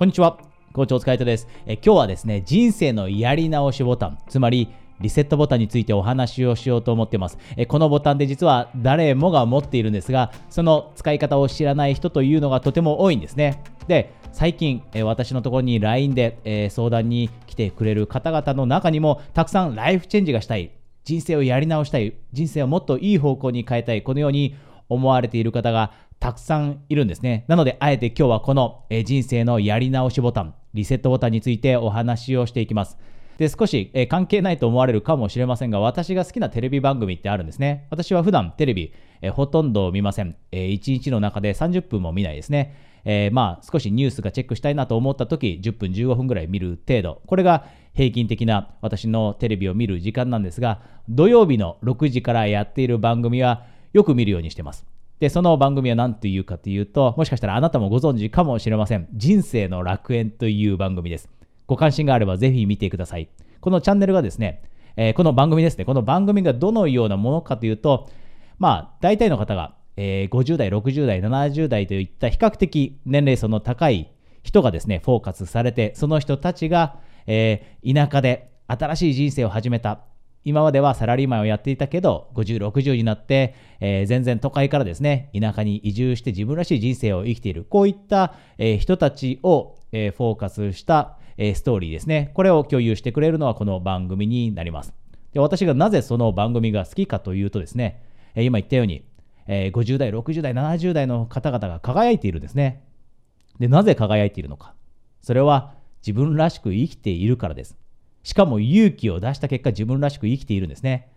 こんにちは。校長お疲れ様ですえ。今日はですね、人生のやり直しボタン、つまりリセットボタンについてお話をしようと思っています。えこのボタンで実は誰もが持っているんですが、その使い方を知らない人というのがとても多いんですね。で、最近、え私のところに LINE で、え相談に来てくれる方々の中にも、たくさんライフチェンジがしたい、人生をやり直したい、人生をもっといい方向に変えたい、このように思われている方がたくさんいるんですね。なので、あえて今日はこの、人生のやり直しボタン、リセットボタンについてお話をしていきます。で、少し、関係ないと思われるかもしれませんが、私が好きなテレビ番組ってあるんですね。私は普段テレビ、ほとんど見ません。え1日の中で30分も見ないですね。えー、まあ少しニュースがチェックしたいなと思った時10分15分ぐらい見る程度これが平均的な私のテレビを見る時間なんですが土曜日の6時からやっている番組はよく見るようにしてますで、その番組は何というかというと、もしかしたらあなたもご存知かもしれません。人生の楽園という番組です。ご関心があればぜひ見てください。このチャンネルがですね、えー、この番組ですね、この番組がどのようなものかというと、まあ、大体の方が、えー、50代、60代、70代といった比較的年齢層の高い人がですね、フォーカスされて、その人たちが、えー、田舎で新しい人生を始めた、今まではサラリーマンをやっていたけど、50、60になって、えー、全然都会からですね、田舎に移住して自分らしい人生を生きている、こういった、えー、人たちを、えー、フォーカスした、えストーリーですね。これを共有してくれるのはこの番組になります。で私がなぜその番組が好きかというとですね、え今言ったように、え50代、60代、70代の方々が輝いているんですね。で、なぜ輝いているのか。それは自分らしく生きているからです。しかも勇気を出した結果自分らしく生きているんですね。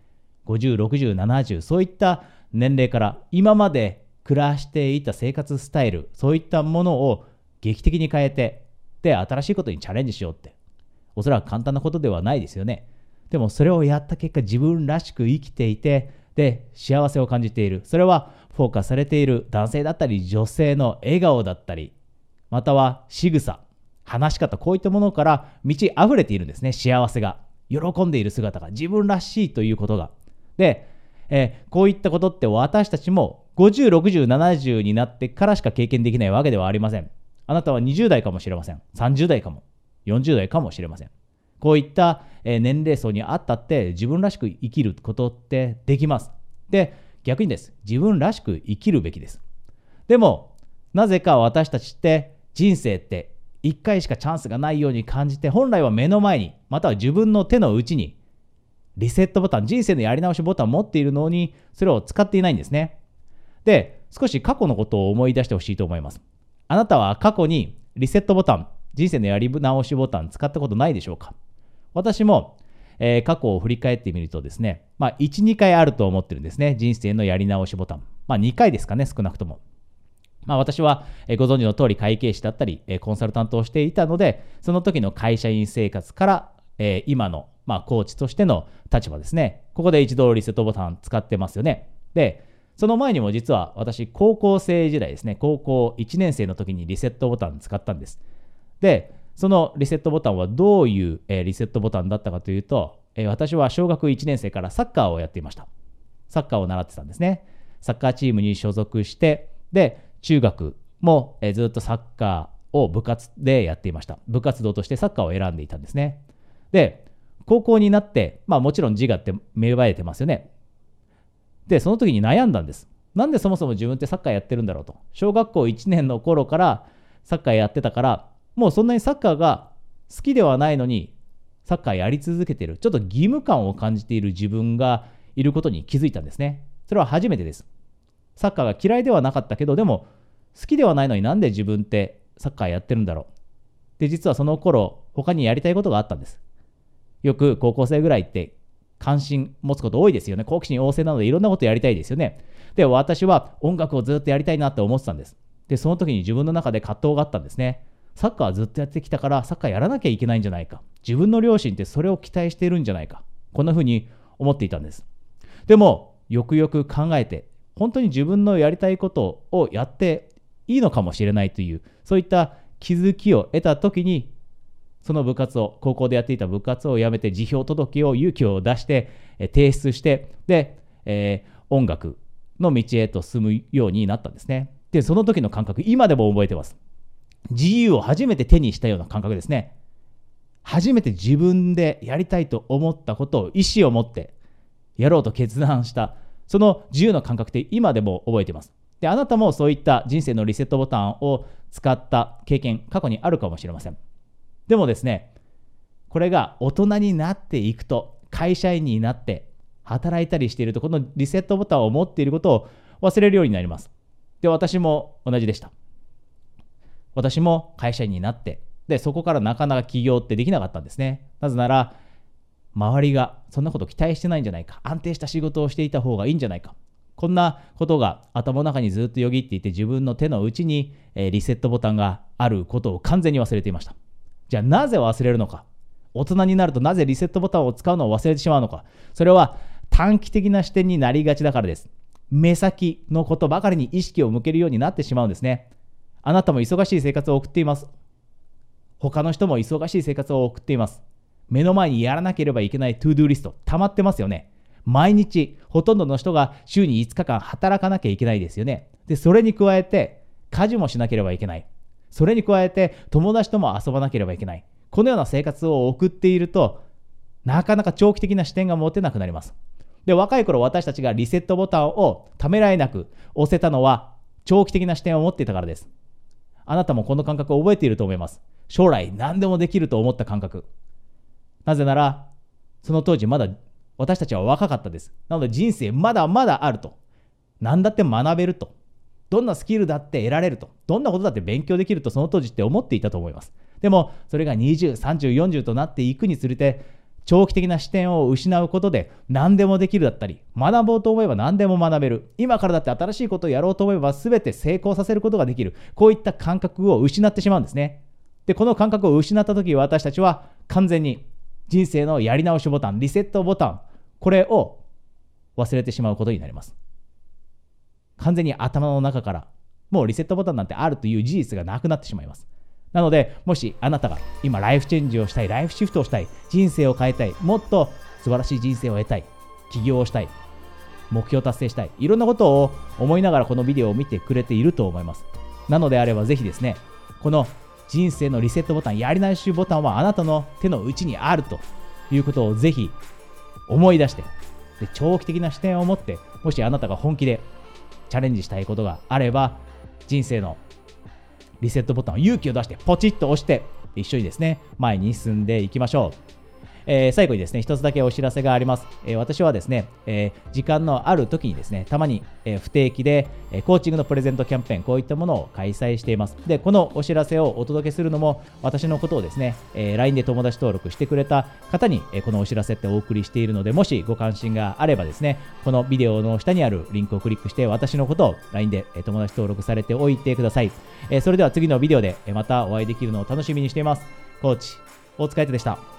50、60、70そういった年齢から今まで暮らしていた生活スタイルそういったものを劇的に変えてで新しいことにチャレンジしようっておそらく簡単なことではないですよね。でもそれをやった結果自分らしく生きていてで幸せを感じているそれはフォーカスされている男性だったり女性の笑顔だったりまたは仕草話し方、こういったものから満ち溢れているんですね、幸せが。喜んでいる姿が、自分らしいということが。で、えー、こういったことって私たちも50、60、70になってからしか経験できないわけではありません。あなたは20代かもしれません。30代かも。40代かもしれません。こういった、年齢層にあったって自分らしく生きることってできます。で、逆にです。自分らしく生きるべきです。でも、なぜか私たちって人生って1回しかチャンスがないように感じて、本来は目の前に、または自分の手の内に、リセットボタン、人生のやり直しボタンを持っているのに、それを使っていないんですね。で、少し過去のことを思い出してほしいと思います。あなたは過去にリセットボタン、人生のやり直しボタン使ったことないでしょうか？私も、えー、過去を振り返ってみるとですね、まあ、1、2回あると思ってるんですね。人生のやり直しボタン。まあ、2回ですかね、少なくとも。まあ、私はご存知の通り会計士だったりコンサルタントをしていたのでその時の会社員生活から今のまあコーチとしての立場ですね。ここで一度リセットボタン使ってますよね。でその前にも実は私高校生時代ですね。高校1年生の時にリセットボタン使ったんです。でそのリセットボタンはどういうリセットボタンだったかというと私は小学1年生からサッカーをやっていました。サッカーを習ってたんですね。サッカーチームに所属してで中学も、えずっとサッカーを部活でやっていました。部活動としてサッカーを選んでいたんですね。で、高校になって、まあもちろん自我って芽生えてますよね。で、その時に悩んだんです。なんでそもそも自分ってサッカーやってるんだろうと。小学校1年の頃からサッカーやってたから、もうそんなにサッカーが好きではないのに、サッカーやり続けてる。ちょっと義務感を感じている自分がいることに気づいたんですね。それは初めてです。サッカーが嫌いではなかったけど、でも好きではないのになんで自分ってサッカーやってるんだろう？で、実はその頃、他にやりたいことがあったんです。よく高校生ぐらいって関心持つこと多いですよね。好奇心旺盛なのでいろんなことやりたいですよね。で、私は音楽をずっとやりたいなって思ってたんです。で、その時に自分の中で葛藤があったんですね。サッカーはずっとやってきたからサッカーやらなきゃいけないんじゃないか。自分の両親ってそれを期待しているんじゃないか。こんな風に思っていたんです。でも、よくよく考えて、本当に自分のやりたいことをやっていいのかもしれないという、そういった気づきを得た時に、その部活を、高校でやっていた部活を辞めて、辞表届を勇気を出して、提出して、で、えー、音楽の道へと進むようになったんですね。で、その時の感覚、今でも覚えてます。自由を初めて手にしたような感覚ですね。初めて自分でやりたいと思ったことを意思を持ってやろうと決断した、その自由の感覚って今でも覚えています。で、あなたもそういった人生のリセットボタンを使った経験、過去にあるかもしれません。でもですね、これが大人になっていくと、会社員になって働いたりしていると、このリセットボタンを持っていることを忘れるようになります。で、私も同じでした。私も会社員になって、で、そこからなかなか起業ってできなかったんですね。なぜなら、周りがそんなこと期待してないんじゃないか。安定した仕事をしていた方がいいんじゃないか。こんなことが頭の中にずっとよぎっていて、自分の手の内に、えリセットボタンがあることを完全に忘れていました。じゃあなぜ忘れるのか。大人になるとなぜリセットボタンを使うのを忘れてしまうのか。それは短期的な視点になりがちだからです。目先のことばかりに意識を向けるようになってしまうんですね。あなたも忙しい生活を送っています。他の人も忙しい生活を送っています。目の前にやらなければいけない to-do list、溜まってますよね。毎日、ほとんどの人が週に5日間働かなきゃいけないですよね。で、それに加えて、家事もしなければいけない。それに加えて、友達とも遊ばなければいけない。このような生活を送っていると、なかなか長期的な視点が持てなくなります。で、若い頃私たちがリセットボタンをためらいなく押せたのは、長期的な視点を持っていたからです。あなたもこの感覚を覚えていると思います。将来何でもできると思った感覚。なぜなら、その当時まだ私たちは若かったです。なので人生まだまだあると。何だって学べると。どんなスキルだって得られると。どんなことだって勉強できるとその当時って思っていたと思います。でもそれが20、30、40となっていくにつれて長期的な視点を失うことで何でもできるだったり学ぼうと思えば何でも学べる今からだって新しいことをやろうと思えば全て成功させることができるこういった感覚を失ってしまうんですねでこの感覚を失った時私たちは完全に人生のやり直しボタンリセットボタンこれを忘れてしまうことになります完全に頭の中からもうリセットボタンなんてあるという事実がなくなってしまいますなので、もしあなたが今ライフチェンジをしたい、ライフシフトをしたい、人生を変えたい、もっと素晴らしい人生を得たい、起業をしたい、目標達成したい、いろんなことを思いながらこのビデオを見てくれていると思います。なのであればぜひですね、この人生のリセットボタン、やり直しボタンはあなたの手の内にあるということをぜひ思い出して、で長期的な視点を持って、もしあなたが本気でチャレンジしたいことがあれば、人生のリセットボタンを勇気を出してポチッと押して一緒にですね前に進んでいきましょう。えー、最後にですね、一つだけお知らせがあります。えー、私はですね、えー、時間のある時にですね、たまに、え不定期で、えコーチングのプレゼントキャンペーン、こういったものを開催しています。で、このお知らせをお届けするのも、私のことをですね、え LINE で友達登録してくれた方に、えこのお知らせってお送りしているので、もしご関心があればですね、このビデオの下にあるリンクをクリックして、私のことを LINE でえ友達登録されておいてください。えそれでは次のビデオでえまたお会いできるのを楽しみにしています。コーチ、大塚愛でした。